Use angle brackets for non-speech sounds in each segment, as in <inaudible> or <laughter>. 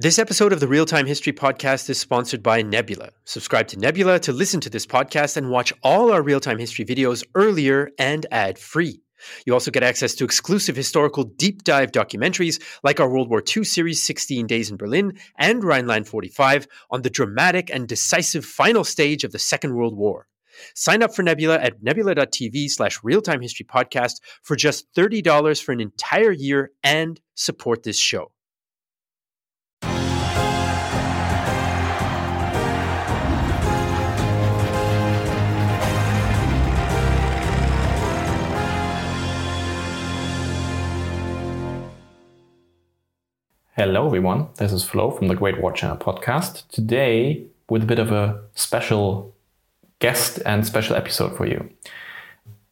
This episode of the Real Time History Podcast is sponsored by Nebula. Subscribe to Nebula to listen to this podcast and watch all our real time history videos earlier and ad free. You also get access to exclusive historical deep dive documentaries like our World War II series 16 Days in Berlin and Rhineland 45 on the dramatic and decisive final stage of the Second World War. Sign up for Nebula at nebula.tv slash realtime history podcast for just $30 for an entire year and support this show. Hello, everyone. This is Flo from the Great War Channel podcast. Today, with a bit of a special guest and special episode for you.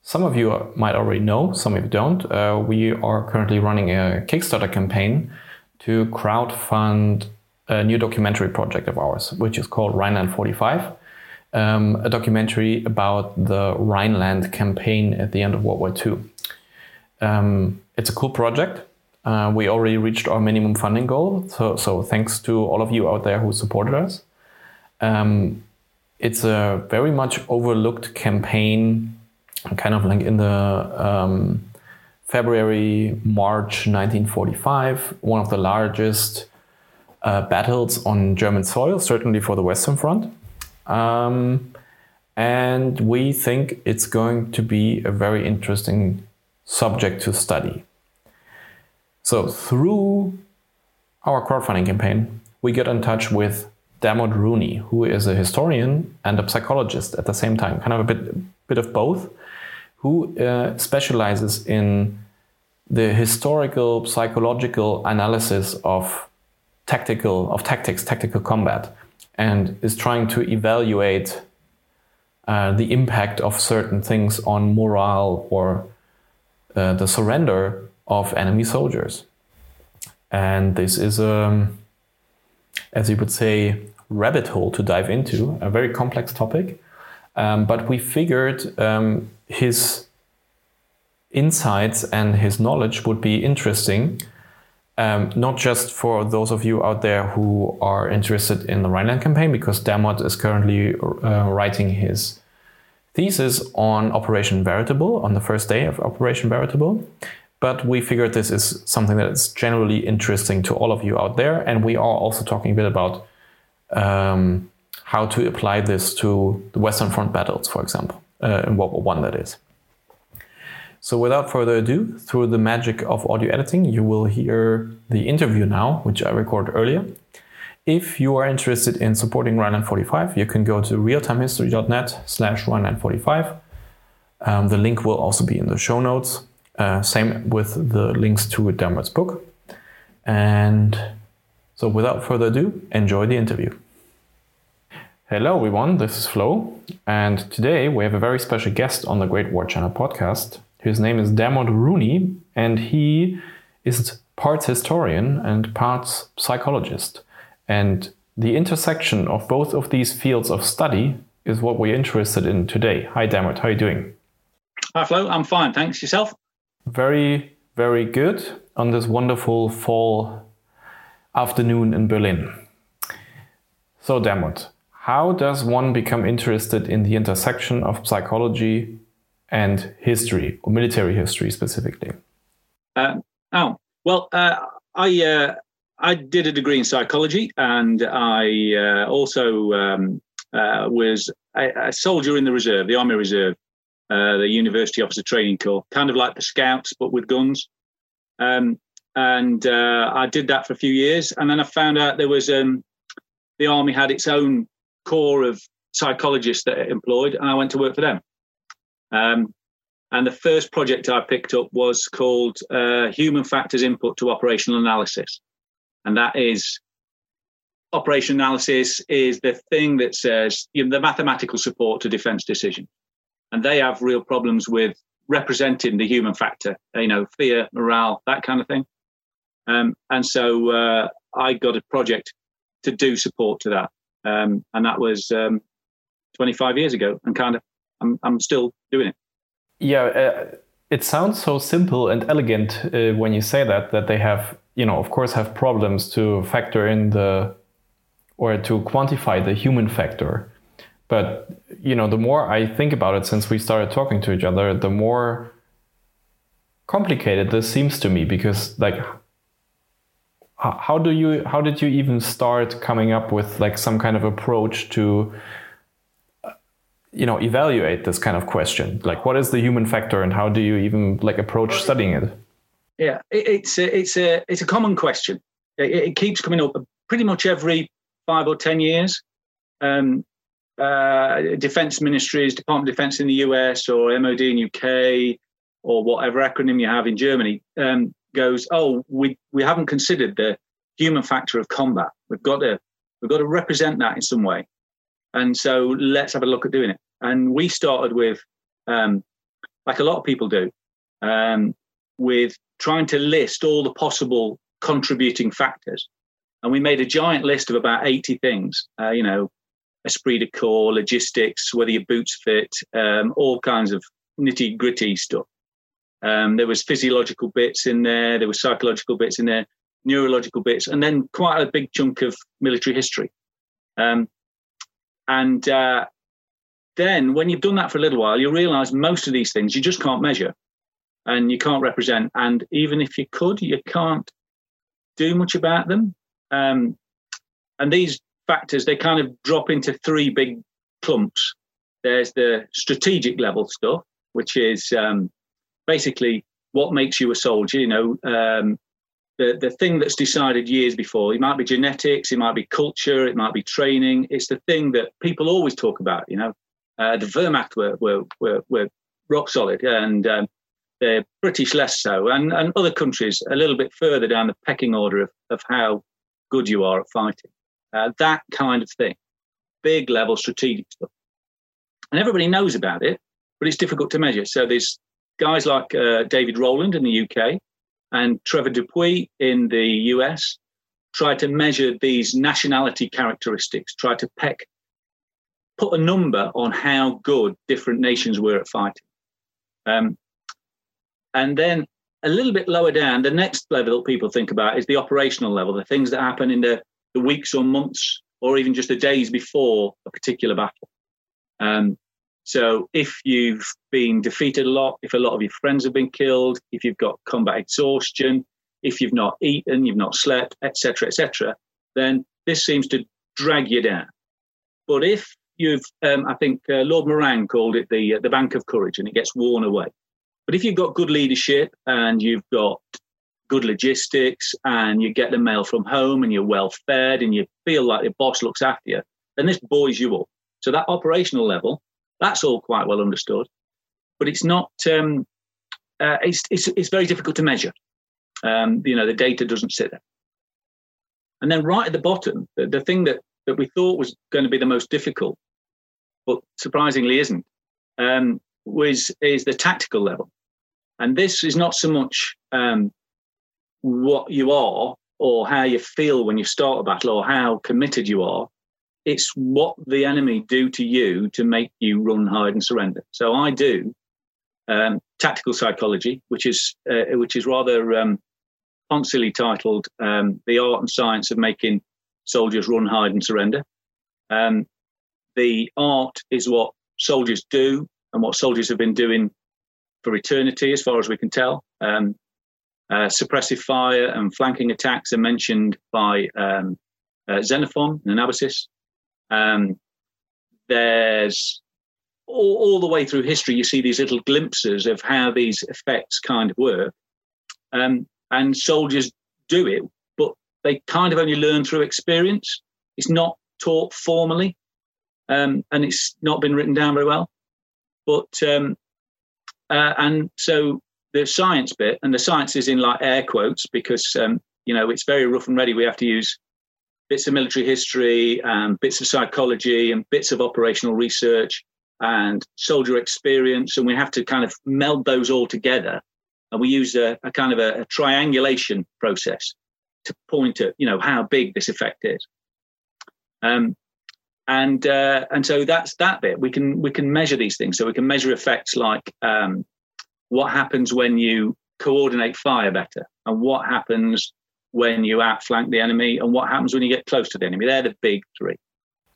Some of you might already know, some of you don't. Uh, we are currently running a Kickstarter campaign to crowdfund a new documentary project of ours, which is called Rhineland 45, um, a documentary about the Rhineland campaign at the end of World War II. Um, it's a cool project. Uh, we already reached our minimum funding goal. So, so thanks to all of you out there who supported us. Um, it's a very much overlooked campaign, kind of like in the um, February, March 1945, one of the largest uh, battles on German soil, certainly for the Western Front. Um, and we think it's going to be a very interesting subject to study. So through our crowdfunding campaign, we get in touch with Dermot Rooney, who is a historian and a psychologist at the same time, kind of a bit, bit of both, who uh, specializes in the historical psychological analysis of tactical of tactics, tactical combat, and is trying to evaluate uh, the impact of certain things on morale or uh, the surrender of enemy soldiers. And this is a, um, as you would say, rabbit hole to dive into, a very complex topic. Um, but we figured um, his insights and his knowledge would be interesting, um, not just for those of you out there who are interested in the Rhineland campaign, because Dermot is currently uh, writing his thesis on Operation Veritable, on the first day of Operation Veritable but we figured this is something that is generally interesting to all of you out there. And we are also talking a bit about um, how to apply this to the Western Front battles, for example, uh, in World War One, that is. So without further ado, through the magic of audio editing, you will hear the interview now, which I recorded earlier. If you are interested in supporting Rhineland 45, you can go to realtimehistory.net slash Rhineland 45. Um, the link will also be in the show notes. Uh, same with the links to Dermot's book. And so without further ado, enjoy the interview. Hello everyone, this is Flo, and today we have a very special guest on the Great War Channel podcast. His name is Dermot Rooney, and he is parts historian and parts psychologist. And the intersection of both of these fields of study is what we're interested in today. Hi Dermot, how are you doing? Hi Flo, I'm fine, thanks. Yourself? Very, very good on this wonderful fall afternoon in Berlin. So, Dermot, how does one become interested in the intersection of psychology and history, or military history specifically? Uh, oh, well, uh, I uh, I did a degree in psychology, and I uh, also um, uh, was a, a, soldier in the reserve, the Army Reserve, uh, the University Officer Training Corps, kind of like the Scouts but with guns. Um, and uh, I did that for a few years, and then I found out there was um, the army had its own corps of psychologists that it employed, and I went to work for them. Um, and the first project I picked up was called uh, Human Factors Input to Operational Analysis, and that is operational analysis is the thing that says you know, the mathematical support to defense decisions and they have real problems with representing the human factor, you know, fear, morale, that kind of thing. Um, and so uh, I got a project to do support to that, um, and that was um, 25 years ago, and kind of I'm I'm still doing it. Yeah, uh, it sounds so simple and elegant uh, when you say that that they have you know, of course, have problems to factor in the or to quantify the human factor. But you know, the more I think about it since we started talking to each other, the more complicated this seems to me because like how do you how did you even start coming up with like some kind of approach to you know evaluate this kind of question? Like what is the human factor and how do you even like approach studying it? Yeah it's a, it's a it's a common question. It, it keeps coming up pretty much every five or ten years. Um, uh, defense ministries department of defense in the us or mod in uk or whatever acronym you have in germany um, goes, oh, we we haven't considered the human factor of combat. We've got to we've got to represent that in some way, and so let's have a look at doing it. And we started with, um, like a lot of people do, um, with trying to list all the possible contributing factors, and we made a giant list of about eighty things. Uh, you know, esprit de corps, logistics, whether your boots fit, um, all kinds of nitty gritty stuff. Um, there was physiological bits in there, there were psychological bits in there, neurological bits, and then quite a big chunk of military history. Um, and uh, then when you've done that for a little while, you realize most of these things you just can't measure and you can't represent. And even if you could, you can't do much about them. Um, and these factors, they kind of drop into three big clumps. There's the strategic level stuff, which is um, basically what makes you a soldier. You know, um, the the thing that's decided years before. It might be genetics, it might be culture, it might be training. It's the thing that people always talk about. You know, uh, the Wehrmacht were were were, were rock solid, and um, the British less so, and and other countries a little bit further down the pecking order of of how good you are at fighting. Uh, that kind of thing, big level strategic stuff, and everybody knows about it, but it's difficult to measure. So there's guys like uh, David Rowland in the UK and Trevor Dupuy in the US try to measure these nationality characteristics, try to peck, put a number on how good different nations were at fighting. Um, and then a little bit lower down, the next level that people think about is the operational level, the things that happen in the, the weeks or months or even just the days before a particular battle. Um, so if you've been defeated a lot, if a lot of your friends have been killed, if you've got combat exhaustion, if you've not eaten, you've not slept, etc., etc., then this seems to drag you down. But if you've, um, I think uh, Lord Moran called it the uh, the bank of courage, and it gets worn away. But if you've got good leadership and you've got good logistics and you get the mail from home and you're well fed and you feel like your boss looks after you, then this buoys you up. So that operational level that's all quite well understood, but it's not. Um, uh, it's, it's it's very difficult to measure. Um, you know, the data doesn't sit there. And then right at the bottom, the, the thing that that we thought was going to be the most difficult, but surprisingly isn't, um, was is the tactical level. And this is not so much um, what you are or how you feel when you start a battle or how committed you are, it's what the enemy do to you to make you run, hide, and surrender. So I do um, tactical psychology, which is uh, which is rather um, titled um, "The Art and Science of Making Soldiers Run, Hide, and Surrender." Um, the art is what soldiers do and what soldiers have been doing for eternity, as far as we can tell. Um, uh, suppressive fire and flanking attacks are mentioned by um, uh, Xenophon and Anabasis. Um, there's all, all, the way through history, you see these little glimpses of how these effects kind of work. Um, and soldiers do it, but they kind of only learn through experience. It's not taught formally, um, and it's not been written down very well. But um, uh, and so the science bit, and the science is in like air quotes because um, you know it's very rough and ready. We have to use bits of military history, bits of psychology, and bits of operational research and soldier experience. And we have to kind of meld those all together. And we use a, a kind of a, a, triangulation process to point at, you know, how big this effect is. Um, and uh, and so that's that bit. We can we can measure these things. So we can measure effects like um, what happens when you coordinate fire better, and what happens when you outflank the enemy, and what happens when you get close to the enemy. They're the big three.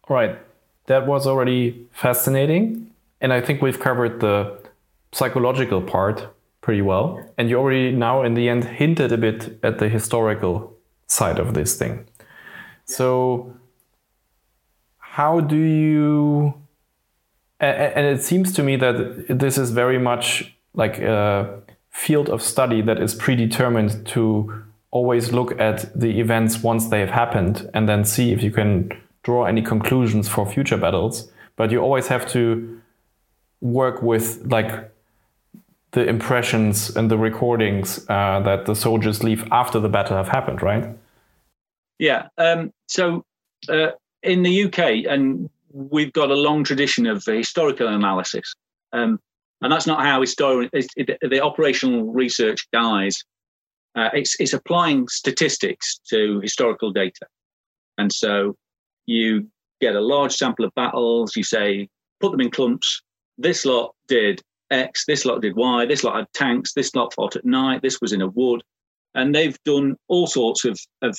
Right. That was already fascinating. And I think we've covered the psychological part pretty well. And you already now, in the end, hinted a bit at the historical side of this thing. So, how do you. And it seems to me that this is very much like a field of study that is predetermined to always look at the events once they have happened and then see if you can draw any conclusions for future battles. But you always have to work with like the impressions and the recordings uh, that the soldiers leave after the battle have happened, right? Yeah. Um, so uh, in the UK, and we've got a long tradition of historical analysis, um, and that's not how historian the operational research guys. Uh, it's it's applying statistics to historical data, and so you get a large sample of battles. You say put them in clumps. This lot did X, this lot did Y, this lot had tanks, this lot fought at night, this was in a wood. And they've done all sorts of, of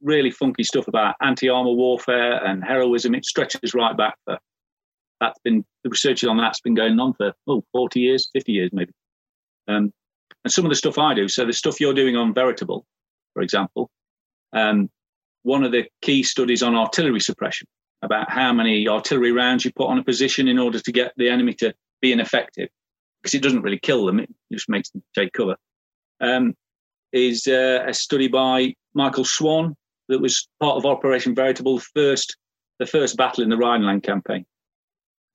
really funky stuff about anti armor warfare and heroism. It stretches right back for that's been the research on that's been going on for oh, 40 years, 50 years maybe. Um, and some of the stuff I do, so the stuff you're doing on Veritable, for example, um, one of the key studies on artillery suppression about how many artillery rounds you put on a position in order to get the enemy to be ineffective because it doesn't really kill them, it just makes them take cover, um, is uh, a study by Michael Swan that was part of Operation Veritable, first the first battle in the Rhineland campaign.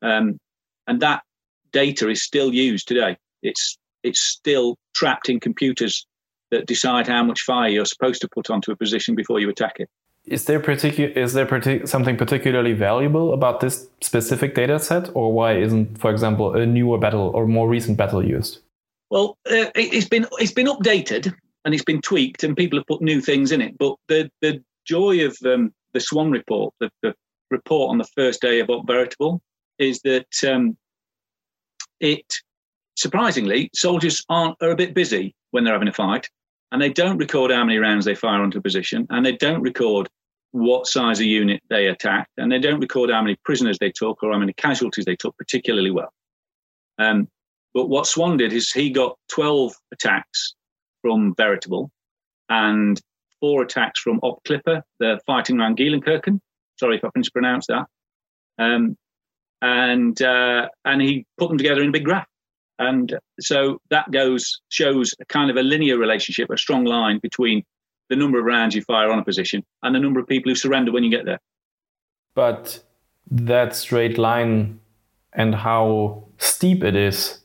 Um, and that data is still used today. It's it's still trapped in computers that decide how much fire you're supposed to put onto a position before you attack it. Is there particular is there partic- something particularly valuable about this specific data set or why isn't for example a newer battle or more recent battle used? Well uh, it's been it's been updated and it's been tweaked and people have put new things in it. But the the joy of um, the swan report the, the, report on the first day of veritable is that um, it surprisingly soldiers aren't are a bit busy when they're having a fight and they don't record how many rounds they fire onto a position, and they don't record what size of unit they attacked, and they don't record how many prisoners they took or how many casualties they took particularly well. Um, but what Swan did is he got 12 attacks from Veritable and four attacks from Op Clipper, the fighting around Geilenkirchen. Sorry if I mispronounced that. Um, and uh, and he put them together in a big graph. And so that goes shows a kind of a linear relationship, a strong line between the number of rounds you fire on a position and the number of people who surrender when you get there. But that straight line and how steep it is,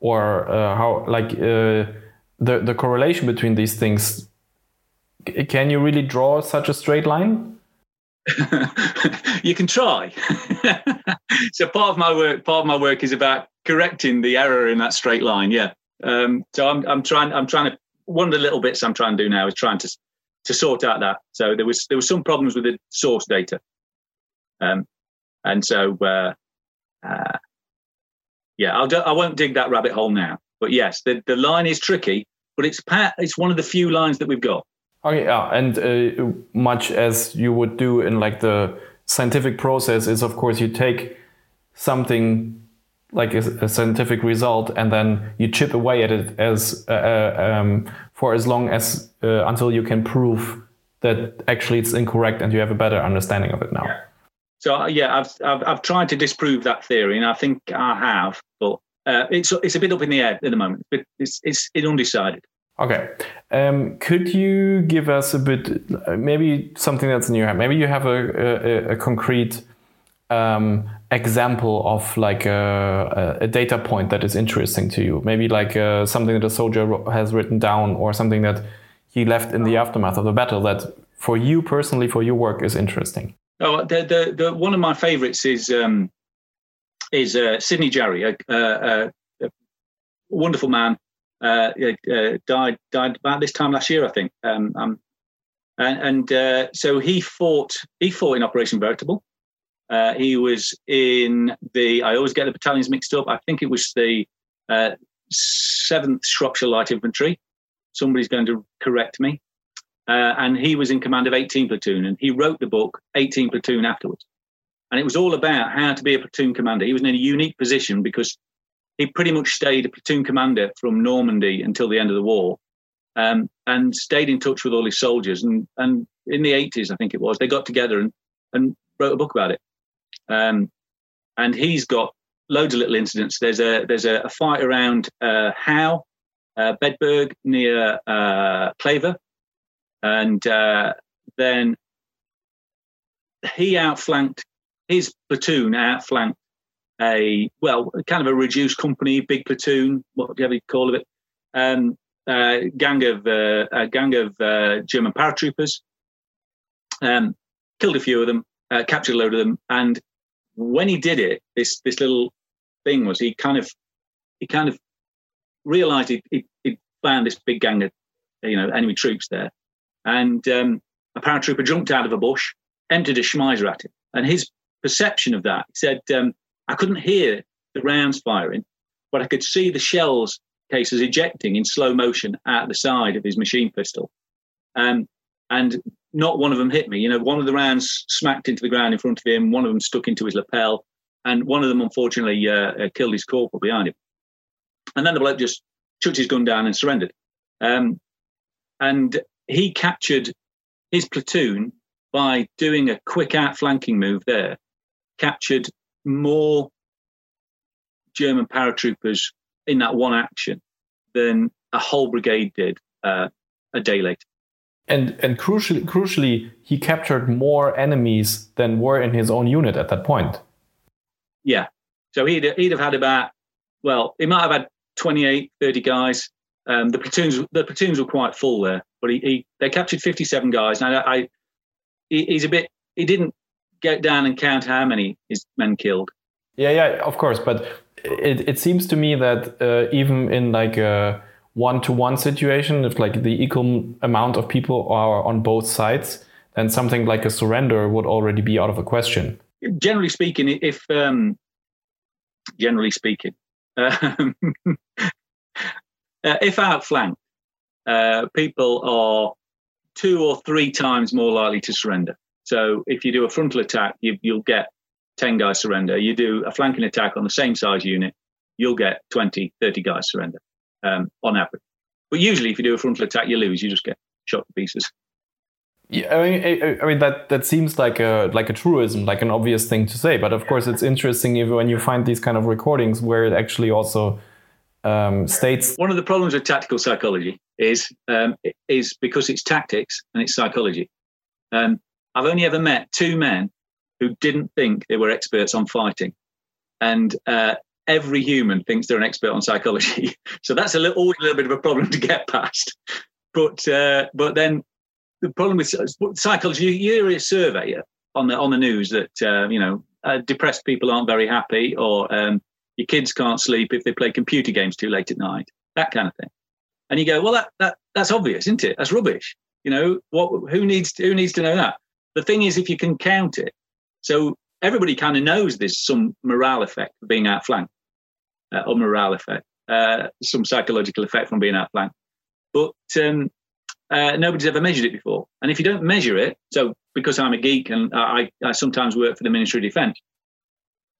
or uh, how like uh, the the correlation between these things, can you really draw such a straight line? <laughs> you can try. <laughs> so part of my work, part of my work is about correcting the error in that straight line. Yeah. Um, so I'm, I'm trying, I'm trying to, one of the little bits I'm trying to do now is trying to, to sort out that. So there was, there was some problems with the source data. Um, and so, uh, uh, yeah, I'll do, I won't dig that rabbit hole now, but yes, the, the line is tricky, but it's it's one of the few lines that we've got. Okay, yeah, and uh, much as you would do in like the scientific process is, of course, you take something like a, a scientific result and then you chip away at it as uh, uh, um, for as long as uh, until you can prove that actually it's incorrect and you have a better understanding of it now. So uh, yeah, I've, I've I've tried to disprove that theory, and I think I have, but uh, it's it's a bit up in the air at the moment. It's it's, it's undecided. Okay. Um, could you give us a bit, maybe something that's in your head? Maybe you have a, a, a concrete um, example of like a, a, data point that is interesting to you. Maybe like uh, something that a soldier has written down or something that he left in the aftermath of the battle that for you personally, for your work is interesting. Oh, the, the, the one of my favorites is um, is uh, Sydney Jary, a, a, a wonderful man uh, uh, died died about this time last year, I think. Um, um, and, and uh, so he fought he fought in Operation Veritable. Uh, he was in the I always get the battalions mixed up. I think it was the uh, Seventh Shropshire Light Infantry. Somebody's going to correct me. and he was in command of 18 platoon, and he wrote the book 18 platoon afterwards, and it was all about how to be a platoon commander. He was in a unique position because he pretty much stayed a platoon commander from Normandy until the end of the war, um, and stayed in touch with all his soldiers. And and in the 80s, I think it was, they got together and and wrote a book about it. Um, and he's got loads of little incidents. There's a there's a, a fight around uh, Hau, uh, Bedburg near uh, Claver, and uh, then he outflanked his platoon outflanked a well kind of a reduced company, big platoon, whatever you call it, um, uh, gang of uh, a gang of uh, German paratroopers. Um, killed a few of them, uh, captured a load of them, and when he did it, this this little thing was he kind of he kind of realised he, he, he found this big gang of you know enemy troops there, and um, a paratrooper jumped out of a bush, emptied a Schmeisser at him, and his perception of that he said um, I couldn't hear the rounds firing, but I could see the shells cases ejecting in slow motion at the side of his machine pistol. Um, and not one of them hit me. You know, one of the rounds smacked into the ground in front of him, one of them stuck into his lapel, and one of them unfortunately uh, uh, killed his corporal behind him. And then the bloke just chucked his gun down and surrendered. Um, and he captured his platoon by doing a quick outflanking move there, captured more German paratroopers in that one action than a whole brigade did uh, a day later. And and crucially, crucially, he captured more enemies than were in his own unit at that point. Yeah, so he'd he'd have had about well, he might have had 28, 30 guys. Um, the platoons the platoons were quite full there, but he, he they captured 57 guys. And I, I he, he's a bit he didn't get down and count how many his men killed. Yeah, yeah, of course, but it, it seems to me that uh, even in like a one-to-one situation, if like the equal amount of people are on both sides, then something like a surrender would already be out of a question. Generally speaking, if um, generally speaking, um, <laughs> uh, if outflanked, uh, people are two or three times more likely to surrender. So if you do a frontal attack, you, will get 10 guys surrender. You do a flanking attack on the same size unit, you'll get 20, 30 guys surrender um, on average. But usually, if you do a frontal attack, you lose. You just get shot to pieces. Yeah, I mean, I, mean that that seems like a like a truism, like an obvious thing to say. But of course, it's interesting if, when you find these kind of recordings where it actually also um, states. One of the problems with tactical psychology is um, is because it's tactics and it's psychology. Um, I've only ever met two men who didn't think they were experts on fighting. And uh, every human thinks they're an expert on psychology. <laughs> so that's a little, always a little bit of a problem to get past. But uh, but then the problem with psychology, you hear a survey on the on the news that uh, you know uh, depressed people aren't very happy, or um, your kids can't sleep if they play computer games too late at night, that kind of thing. And you go, well, that, that that's obvious, isn't it? That's rubbish. You know, what? Who needs to, who needs to know that? The thing is, if you can count it, so everybody kind of knows there's some morale effect of being outflanked, uh, or morale effect, uh, some psychological effect from being outflanked. But um, uh, nobody's ever measured it before. And if you don't measure it, so because I'm a geek and I, I sometimes work for the Ministry of Defence,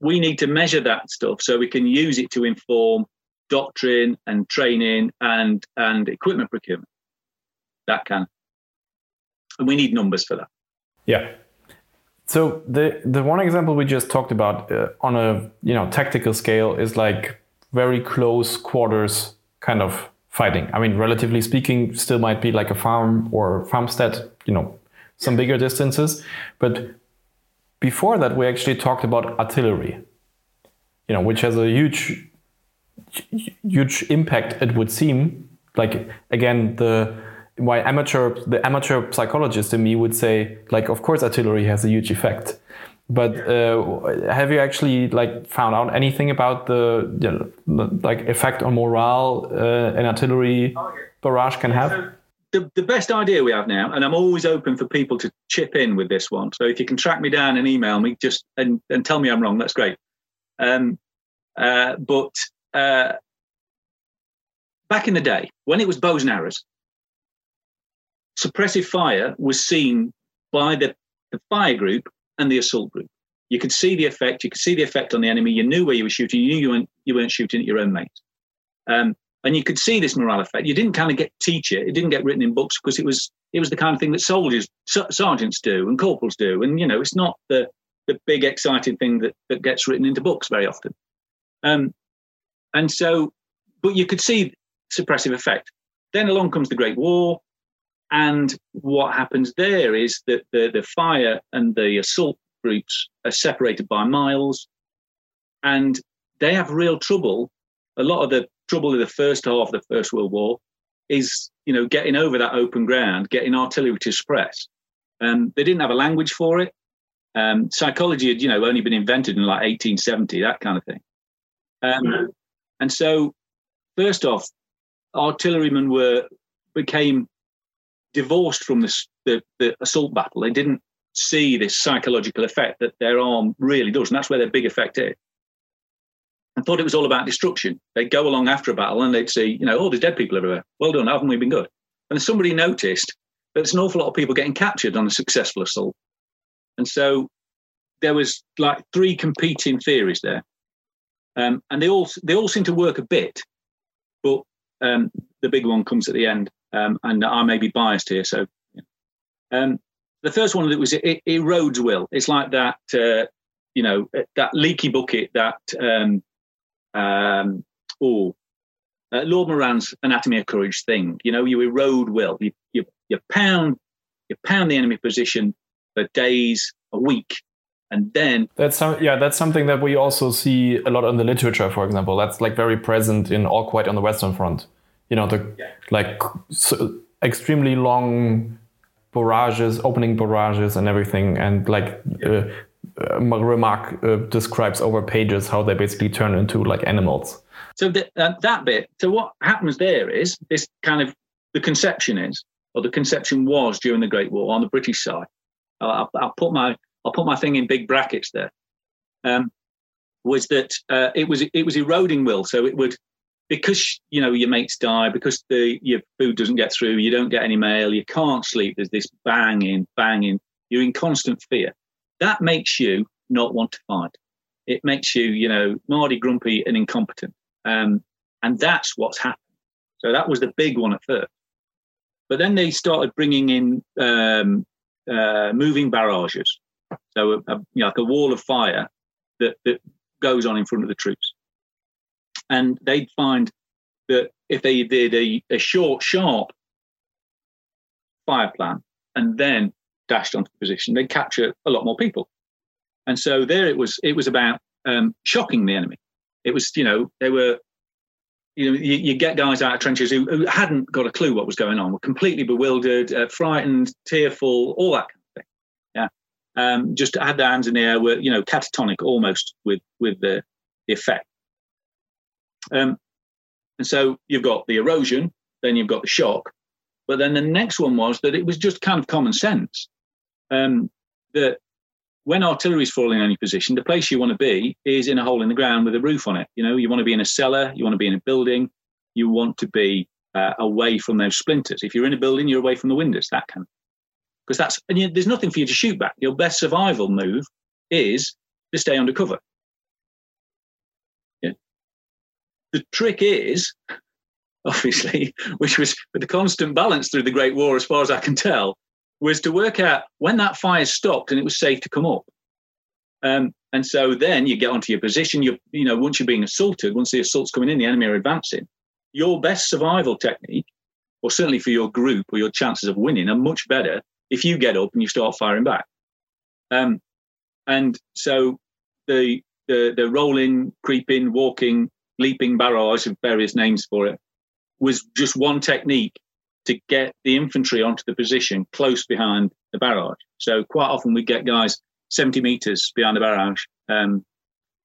we need to measure that stuff so we can use it to inform doctrine and training and and equipment procurement. That. Of, and we need numbers for that. Yeah. So the the one example we just talked about uh, on a you know tactical scale is like very close quarters kind of fighting. I mean, relatively speaking, still might be like a farm or farmstead, you know, some bigger distances. But before that, we actually talked about artillery, you know, which has a huge, huge impact. It would seem like again the why amateur the amateur psychologist in me would say like of course artillery has a huge effect. But uh, have you actually like found out anything about the, the like effect on morale uh, an artillery barrage can have? the, the best idea we have now and i'm always open for people to chip in with this one. So if you can track me down and email me just and, and tell me i'm wrong that's great. Um, uh, but uh, back in the day when it was bows and arrows suppressive fire was seen by the, the fire group and the assault group. You could see the effect. You could see the effect on the enemy. You knew where you were shooting. You knew you weren't, you weren't shooting at your own mates. Um, and you could see this morale effect. You didn't kind of get teach it. It didn't get written in books because it was it was the kind of thing that soldiers, sergeants do and corporals do. And you know, it's not the the big exciting thing that that gets written into books very often. Um, and so, but you could see suppressive effect. Then along comes the Great War, and what happens there is that the the fire and the assault groups are separated by miles, and they have real trouble. A lot of the trouble in the first half of the First World War is, you know, getting over that open ground, getting artillery to suppress. Um, they didn't have a language for it. Um, psychology had, you know, only been invented in like 1870, that kind of thing. Um, and so, first off, artillerymen were became divorced from the, the, the assault battle. They didn't see this psychological effect that their arm really does, and that's where their big effect is and thought it was all about destruction. They'd go along after a battle and they'd see, you know, oh, there's dead people everywhere. Well done, haven't we been good? And somebody noticed that there's an awful lot of people getting captured on a successful assault. And so there was like three competing theories there. Um, and they all they all seem to work a bit, but um, the big one comes at the end. Um, and I may be biased here, so. Um, the first one that was it, it erodes will. It's like that, uh, you know, that leaky bucket that um, um, oh, uh, Lord Moran's Anatomy of Courage thing. You know, you erode will. You, you, you pound you pound the enemy position for days, a week, and then that's some, yeah that's something that we also see a lot in the literature for example that's like very present in all quiet on the western front you know the yeah. like so extremely long barrages opening barrages and everything and like yeah. uh, uh, Remarque uh, describes over pages how they basically turn into like animals. So uh, that bit. So what happens there is this kind of the conception is, or the conception was during the Great War on the British side. I'll, I'll put my I'll put my thing in big brackets there. Um, was that uh, it was it was eroding will, so it would because you know your mates die, because the your food doesn't get through, you don't get any mail, you can't sleep. There's this banging, banging. You're in constant fear that makes you not want to fight. It makes you, you know, mardy, grumpy, and incompetent. Um, and that's what's happened. So that was the big one at first. But then they started bringing in um, uh, moving barrages. So, a, a, you know, like a wall of fire that, that goes on in front of the troops. And they'd find that if they did a, a short, sharp fire plan and then dashed onto the position, they'd capture a lot more people. And so there it was. It was about um, shocking the enemy. It was, you know, they were, you know, you, you get guys out of trenches who, who, hadn't got a clue what was going on, were completely bewildered, uh, frightened, tearful, all that kind of thing. Yeah, um, just had their hands in the air, were you know catatonic almost with with the, the effect. Um, and so you've got the erosion, then you've got the shock, but then the next one was that it was just kind of common sense um, that when artillery is falling on your position, the place you want to be is in a hole in the ground with a roof on it. You know, you want to be in a cellar, you want to be in a building, you want to be uh, away from those splinters. If you're in a building, you're away from the windows. That kind, because that's and you, there's nothing for you to shoot back. Your best survival move is to stay under cover. Yeah. The trick is, <laughs> obviously, which was the constant balance through the Great War, as far as I can tell, was to work out when that fire stopped and it was safe to come up. Um, and so then you get onto your position. You you know once you're being assaulted, once the assault's coming in, the enemy are advancing. Your best survival technique, or certainly for your group or your chances of winning, are much better if you get up and you start firing back. Um, and so the the the rolling, creeping, walking, leaping barrage of various names for it was just one technique to get the infantry onto the position close behind the barrage. So quite often we get guys 70 meters behind the barrage. Um,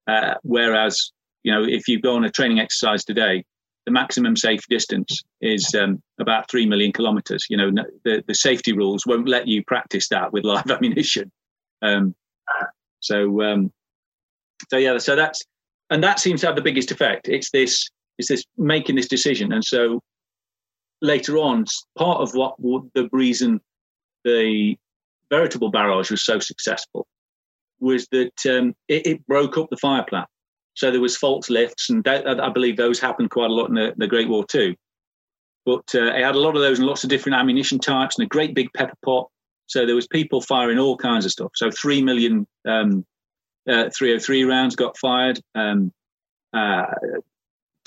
uh, whereas, you know, if you go on a training exercise today, the maximum safe distance is um, about 3 million kilometers. You know, the, the safety rules won't let you practice that with live <laughs> ammunition. Um, so, um, so yeah, so that's, and that seems to have the biggest effect. It's this, it's this making this decision. And so later on, part of what the reason the veritable barrage was so successful was that um, it, it, broke up the fire plan. So there was false lifts, and that, I believe those happened quite a lot in the, the Great War too. But uh, it had a lot of those and lots of different ammunition types and a great big pepper pot. So there was people firing all kinds of stuff. So three million um, uh, 303 rounds got fired. Um, uh,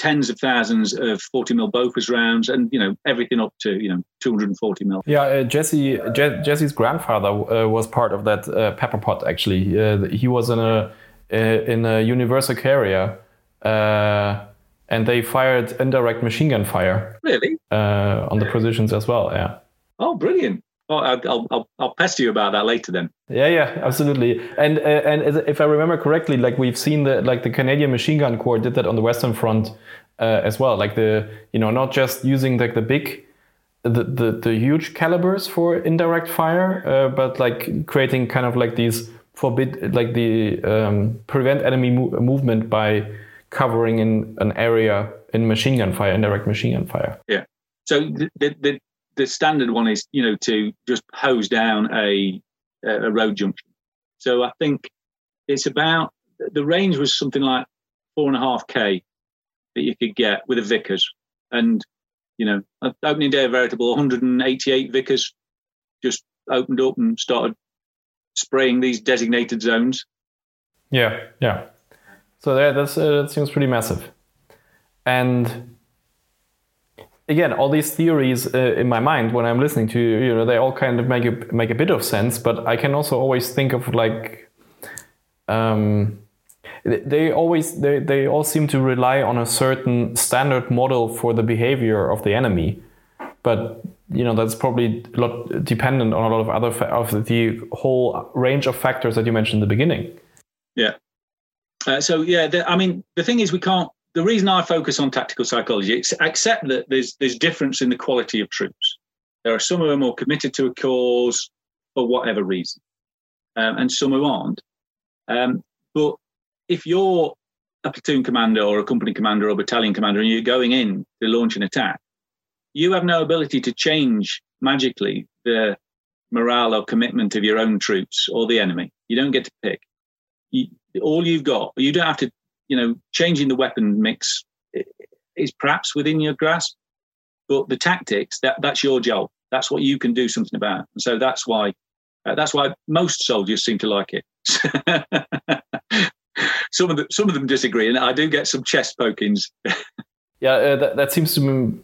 tens of thousands of 40 mil Bofors rounds, and you know everything up to you know 240 mil. Yeah, uh, Jesse Je- Jesse's grandfather uh, was part of that uh, pepper pot. Actually, uh, he was in a uh, in a universal carrier, uh, and they fired indirect machine gun fire. Really? on the positions as well. Yeah. Oh, brilliant! Oh, I'll, I'll, I'll pester you about that later then. Yeah, yeah, absolutely. And uh, and if I remember correctly, like we've seen the like the Canadian Machine Gun Corps did that on the Western Front uh, as well. Like the you know not just using like the big the, the, the huge calibers for indirect fire, uh, but like creating kind of like these forbid like the um, prevent enemy mo- movement by covering in an area in machine gun fire, indirect machine gun fire. Yeah. So the, the, the standard one is you know to just hose down a a road junction. So I think it's about the range was something like four and a half k that you could get with a Vickers, and you know opening day of veritable 188 Vickers just opened up and started spraying these designated zones. Yeah, yeah. So that that's uh, that seems pretty massive, and again, all these theories uh, in my mind when I'm listening to you, know, they all kind of make a, make a bit of sense. But I can also always think of like, um, they always they, they all seem to rely on a certain standard model for the behavior of the enemy, but you know that's probably a lot dependent on a lot of other fa- of the whole range of factors that you mentioned in the beginning. Yeah. Uh, so yeah, the, I mean, the thing is, we can't the reason I focus on tactical psychology, is accept that there's there's difference in the quality of troops. There are some who are more committed to a cause for whatever reason, um, and some who aren't. Um, but if you're a platoon commander or a company commander or battalion commander and you're going in to launch an attack, you have no ability to change magically the morale or commitment of your own troops or the enemy. You don't get to pick. You, all you've got, you don't have to you know, changing the weapon mix is perhaps within your grasp, but the tactics that that's your job. That's what you can do something about. And so that's why uh, that's why most soldiers seem to like it. <laughs> some of them some of them disagree, and I do get some chest pokings. <laughs> yeah, uh, that, that seems to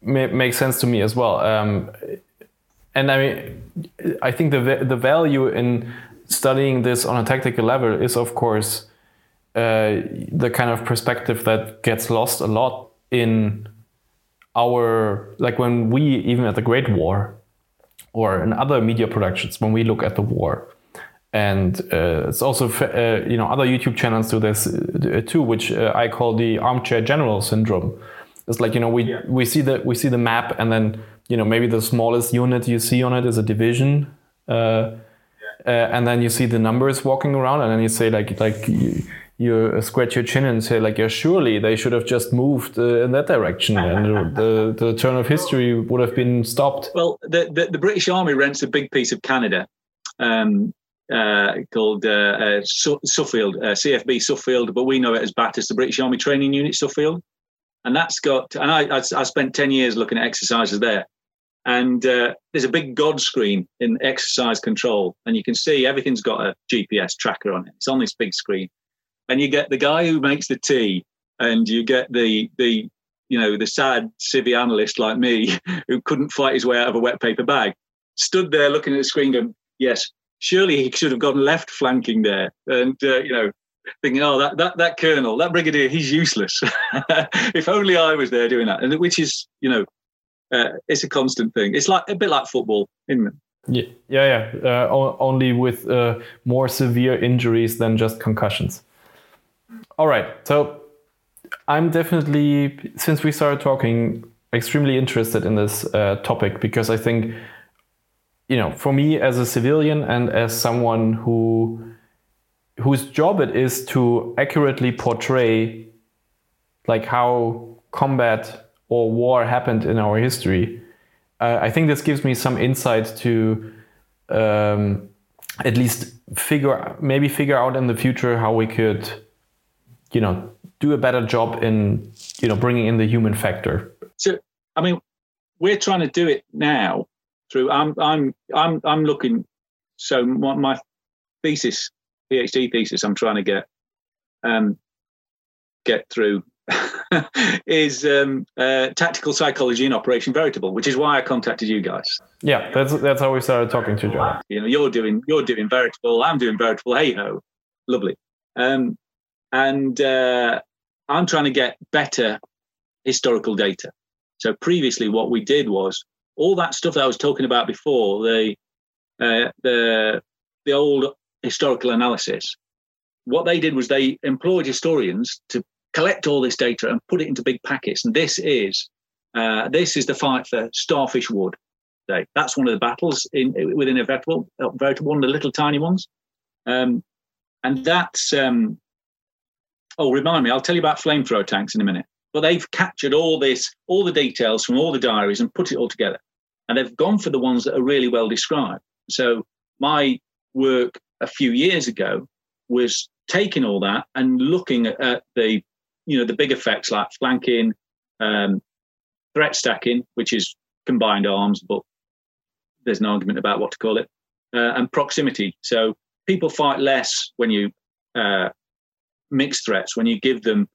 make sense to me as well. Um, and I mean, I think the the value in studying this on a tactical level is, of course, uh, the kind of perspective that gets lost a lot in our like when we even at the Great War or in other media productions when we look at the war and uh, it's also uh, you know other youtube channels do this uh, too which uh, i call the armchair general syndrome it's like you know we yeah. we see the we see the map and then you know maybe the smallest unit you see on it is a division uh, yeah. and then you see the numbers walking around and then you say like like you, you scratch your chin and say like, yeah, surely they should have just moved uh, in that direction, and the the turn of history would have been stopped. Well, the the, the British Army rents a big piece of Canada. Um, uh, called uh, uh Suffield, uh, CFB Suffield, but we know it as BATUS, the British Army Training Unit Suffield. And that's got, and I, I, I spent 10 years looking at exercises there. And uh, there's a big God screen in exercise control, and you can see everything's got a GPS tracker on it. It's on this big screen and you get the guy who makes the tea, and you get the the you know the sad civvy analyst like me <laughs> who couldn't fight his way out of a wet paper bag, stood there looking at the screen, going, "Yes, surely he should have gone left flanking there," and uh, you know. Thinking, oh, that, that that colonel, that brigadier, he's useless. <laughs> if only I was there doing that, and which is, you know, uh, it's a constant thing. It's like a bit like football, isn't it? Yeah, yeah, yeah. Uh, only with uh, more severe injuries than just concussions. All right. So I'm definitely, since we started talking, extremely interested in this uh, topic because I think, you know, for me as a civilian and as someone who whose job it is to accurately portray like how combat or war happened in our history, uh, I think this gives me some insight to um, at least figure maybe figure out in the future how we could, you know, do a better job in you know bringing in the human factor. So, I mean, we're trying to do it now through. I'm I'm I'm I'm looking. So my, my thesis, PhD thesis, I'm trying to get um, get through <laughs> is um, uh, tactical psychology in Operation Veritable, which is why I contacted you guys. Yeah, that's that's how we started talking to each other. You know, you're doing you're doing Veritable, I'm doing Veritable. Hey ho, lovely. Um, and uh, I'm trying to get better historical data. So previously, what we did was all that stuff that I was talking about before the uh, the the old historical analysis. What they did was they employed historians to collect all this data and put it into big packets. And this is uh, this is the fight for Starfish Wood. Day. That's one of the battles in within a veritable, veritable one of the little tiny ones. Um, and that's um, oh, remind me. I'll tell you about flamethrower tanks in a minute. But they've captured all this, all the details from all the diaries and put it all together. And they've gone for the ones that are really well described. So my work a few years ago was taking all that and looking at the you know the big effects like flanking, um, threat stacking, which is combined arms, but there's an argument about what to call it, uh, and proximity. So people fight less when you uh, mix threats, when you give them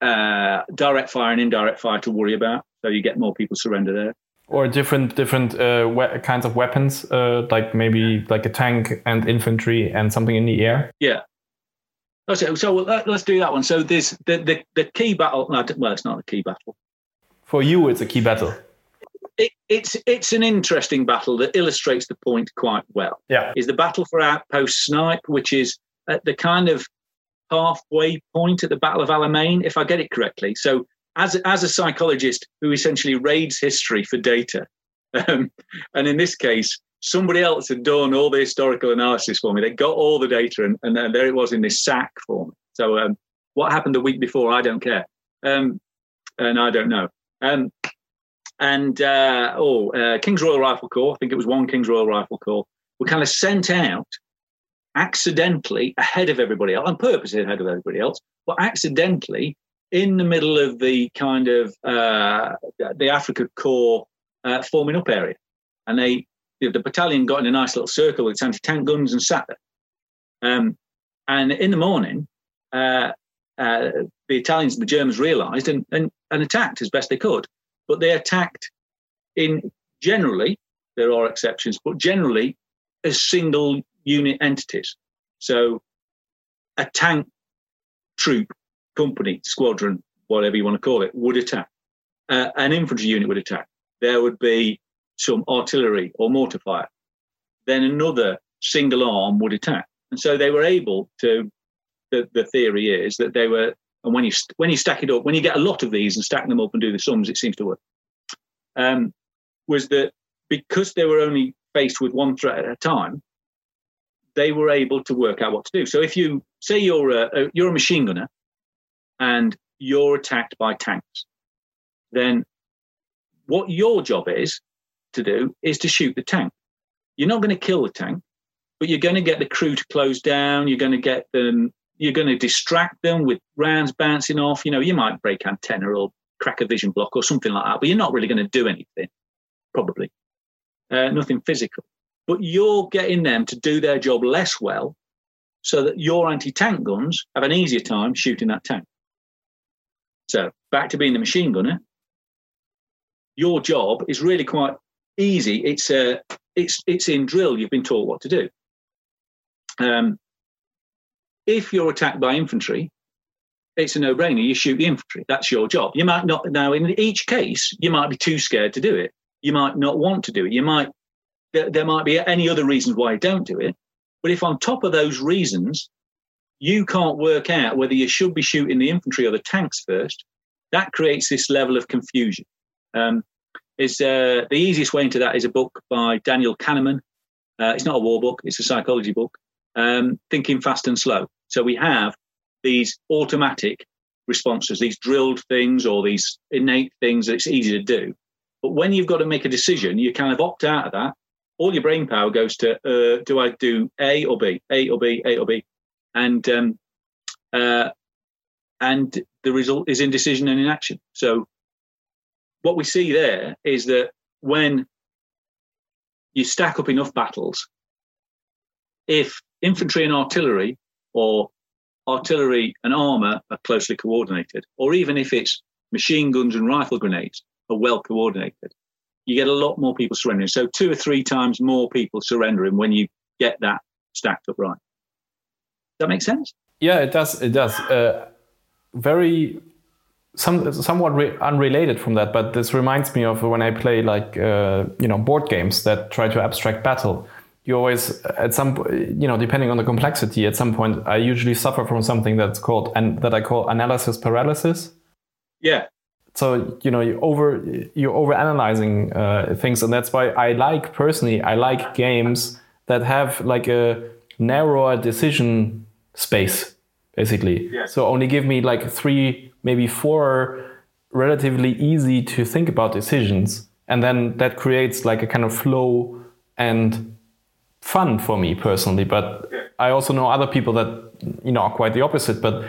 uh, direct fire and indirect fire to worry about. So you get more people surrender there. Or different different uh, we- kinds of weapons, uh, like maybe like a tank and infantry and something in the air. Yeah, Okay, so let, us do that one. So this the, the the key battle. No, well, it's not a key battle. For you, it's a key battle. It, it's it's an interesting battle that illustrates the point quite well. Yeah, is the battle for Outpost Snipe, which is at the kind of halfway point at the Battle of Alamein, if I get it correctly. So as as a psychologist who essentially raids history for data, um, and in this case, somebody else had done all the historical analysis for me. They got all the data, and, and, and there it was in this sack form. So, um, what happened the week before, I don't care, um, and I don't know. Um, and uh, oh, uh, King's Royal Rifle Corps, I think it was one King's Royal Rifle Corps, were kind of sent out accidentally ahead of everybody else, on purpose ahead of everybody else, but accidentally in the middle of the kind of uh, the Afrika Korps uh, forming up area, and they the, the, battalion got in a nice little circle with anti-tank guns and sat there. Um, and in the morning, uh, uh, the Italians and the Germans realised and, and, and attacked as best they could. But they attacked in generally, there are exceptions, but generally a single unit entities. So a tank troop, company, squadron, whatever you want to call it, would attack. Uh, an infantry unit would attack. There would be some artillery or mortar fire. Then another single arm would attack. And so they were able to, the, the theory is that they were, and when you, when you stack it up, when you get a lot of these and stack them up and do the sums, it seems to work, um, was that because they were only faced with one threat at a time, they were able to work out what to do. So if you say you're a, you're a machine gunner and you're attacked by tanks, then what your job is to do is to shoot the tank. You're not going to kill the tank, but you're going to get the crew to close down. You're going to get them. You're going to distract them with rounds bouncing off. You know, you might break antenna or crack a vision block or something like that, but you're not really going to do anything, probably. Uh, nothing physical. But you're getting them to do their job less well so that your anti tank guns have an easier time shooting that tank. So back to being the machine gunner, your job is really quite easy. It's uh, it's it's in drill. You've been taught what to do. Um, if you're attacked by infantry, it's a no-brainer. You shoot the infantry. That's your job. You might not now. In each case, you might be too scared to do it. You might not want to do it. You might there, there might be any other reasons why you don't do it. But if on top of those reasons, you can't work out whether you should be shooting the infantry or the tanks first, that creates this level of confusion. Um, is uh, the easiest way into that is a book by Daniel Kahneman. Uh, it's not a war book; it's a psychology book. Um, Thinking Fast and Slow. So we have these automatic responses, these drilled things or these innate things that it's easy to do. But when you've got to make a decision, you kind of opt out of that. All your brain power goes to uh, do I do A or B, A or B, A or B, and um, uh, and the result is indecision and inaction. So what we see there is that when you stack up enough battles, if infantry and artillery or artillery and armour are closely coordinated, or even if it's machine guns and rifle grenades are well coordinated, you get a lot more people surrendering. So two or three times more people surrendering when you get that stacked up right. Does that make sense? Yeah, it does. It does. Uh, very some somewhat re- unrelated from that, but this reminds me of when I play like uh, you know board games that try to abstract battle. You always at some you know depending on the complexity, at some point I usually suffer from something that's called and that I call analysis paralysis. Yeah. So you know you over you're over analyzing uh, things, and that's why I like personally I like games that have like a narrower decision space basically. Yeah. So only give me like three, maybe four relatively easy to think about decisions. And then that creates like a kind of flow and fun for me personally. But Yeah. I also know other people that, you know, are quite the opposite. But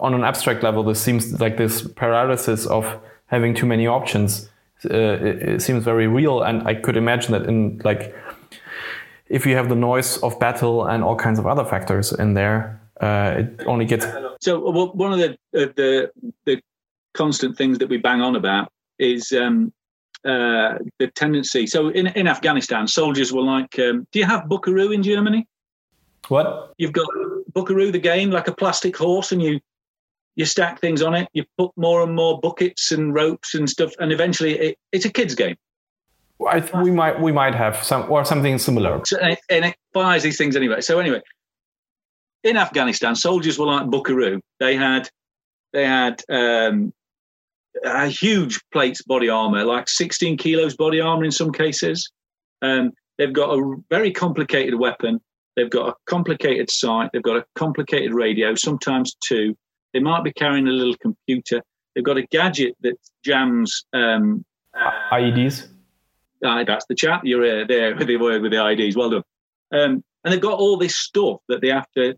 on an abstract level, this seems like this paralysis of having too many options uh, it, it seems very real. And I could imagine that in like, if you have the noise of battle and all kinds of other factors in there, uh, it only gets So well, one of the uh, the the constant things that we bang on about is um, uh, the tendency. So in in Afghanistan, soldiers were like, um, "Do you have Buckaroo in Germany? what You've got Buckaroo, the game, like a plastic horse, and you you stack things on it. You put more and more buckets and ropes and stuff, and eventually it, it's a kids' game. I th- we might we might have some or something similar. So, and, it, and it fires these things anyway. So anyway, in Afghanistan, soldiers were like Buckaroo. They had they had um, a huge plates body armor, like 16 kilos body armor in some cases. Um, they've got a very complicated weapon. They've got a complicated sight. They've got a complicated radio, sometimes two. They might be carrying a little computer. They've got a gadget that jams. Um, uh, IEDs. Aye, that's the chat. You're uh, there with the word with the IDs. Well done. Um, and they've got all this stuff that they have to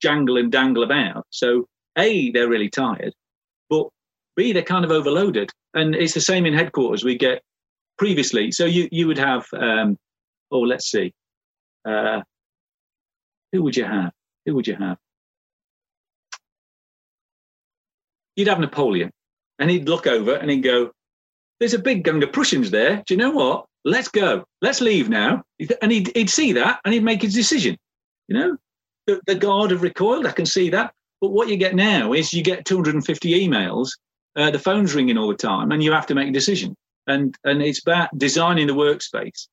jangle and dangle about. So A, they're really tired, but B, they're kind of overloaded. And it's the same in headquarters. We get previously. So you you would have. Um, oh, let's see. Uh, who would you have? Who would you have? You'd have Napoleon, and he'd look over and he'd go, there's a big gang of Prussians there. Do you know what? Let's go. Let's leave now. And he'd, he'd see that and he'd make his decision. You know, the, the guard have recoiled. I can see that. But what you get now is you get 250 emails. Uh, the phone's ringing all the time, and you have to make a decision. And and it's about designing the workspace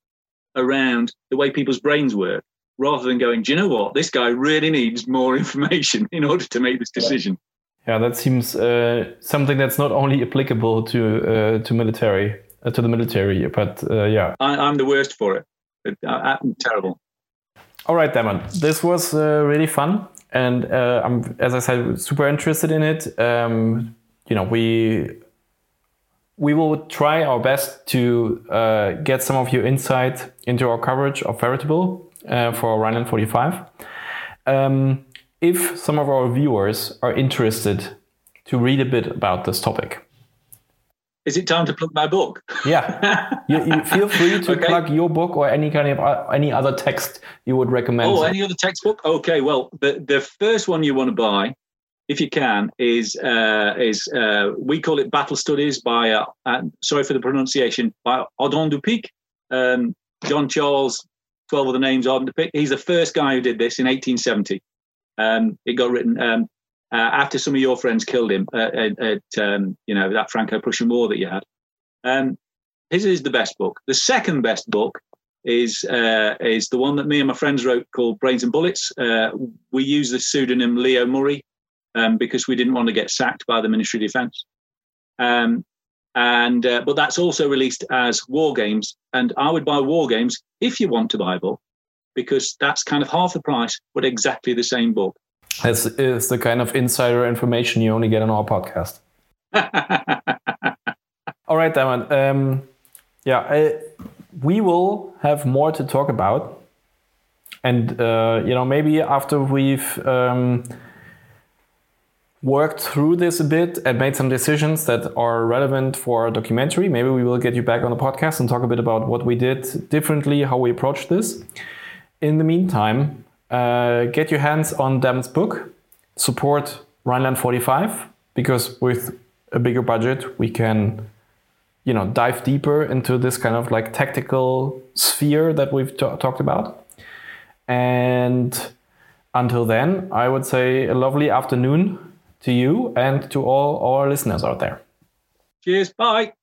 around the way people's brains work, rather than going, do you know what? This guy really needs more <laughs> information in order to make this decision. Yeah, that seems uh, something that's not only applicable to uh, to military uh, to the military, but uh, yeah. I, I'm the worst for it. I, I'm terrible. All right, Dermot. This was uh, really fun, and uh, I'm, as I said, super interested in it. Um, you know, we we will try our best to uh, get some of your insight into our coverage of Veritable uh, for Rhineland 45. Um, if some of our viewers are interested to read a bit about this topic, Is it time to plug my book? yeah, <laughs> you, you feel free to Okay. plug your book or any kind of uh, any other text you would recommend. Oh, any other textbook? Okay, well, the, the first one you want to buy, if you can, is uh, is uh, we call it Battle Studies by uh, uh, sorry for the pronunciation by Ardant du Picq, um, John Charles, twelve other names. Ardant du Picq. He's the first guy who did this in 1870. Um, it got written um, uh, after some of your friends killed him uh, at, um, you know that Franco-Prussian War that you had. Um, his is the best book. The second best book is uh, is the one that me and my friends wrote called Brains and Bullets. Uh, we use the pseudonym Leo Murray um, because we didn't want to get sacked by the Ministry of Defence. And uh, but that's also released as War Games, and I would buy War Games if you want to buy a book because that's kind of half the price, but exactly the same book. This is the kind of insider information you only get on our podcast. <laughs> All right, Dermot. Um, yeah, I, we will have more to talk about, and uh, you know maybe after we've um, worked through this a bit and made some decisions that are relevant for our documentary, maybe we will get you back on the podcast and talk a bit about what we did differently, how we approached this. In the meantime, uh, get your hands on Dermot's book, support Rhineland 45, because with a bigger budget, we can you know dive deeper into this kind of like tactical sphere that we've t- talked about. And until then i would say a lovely afternoon to you and to all our listeners out there. Cheers. Bye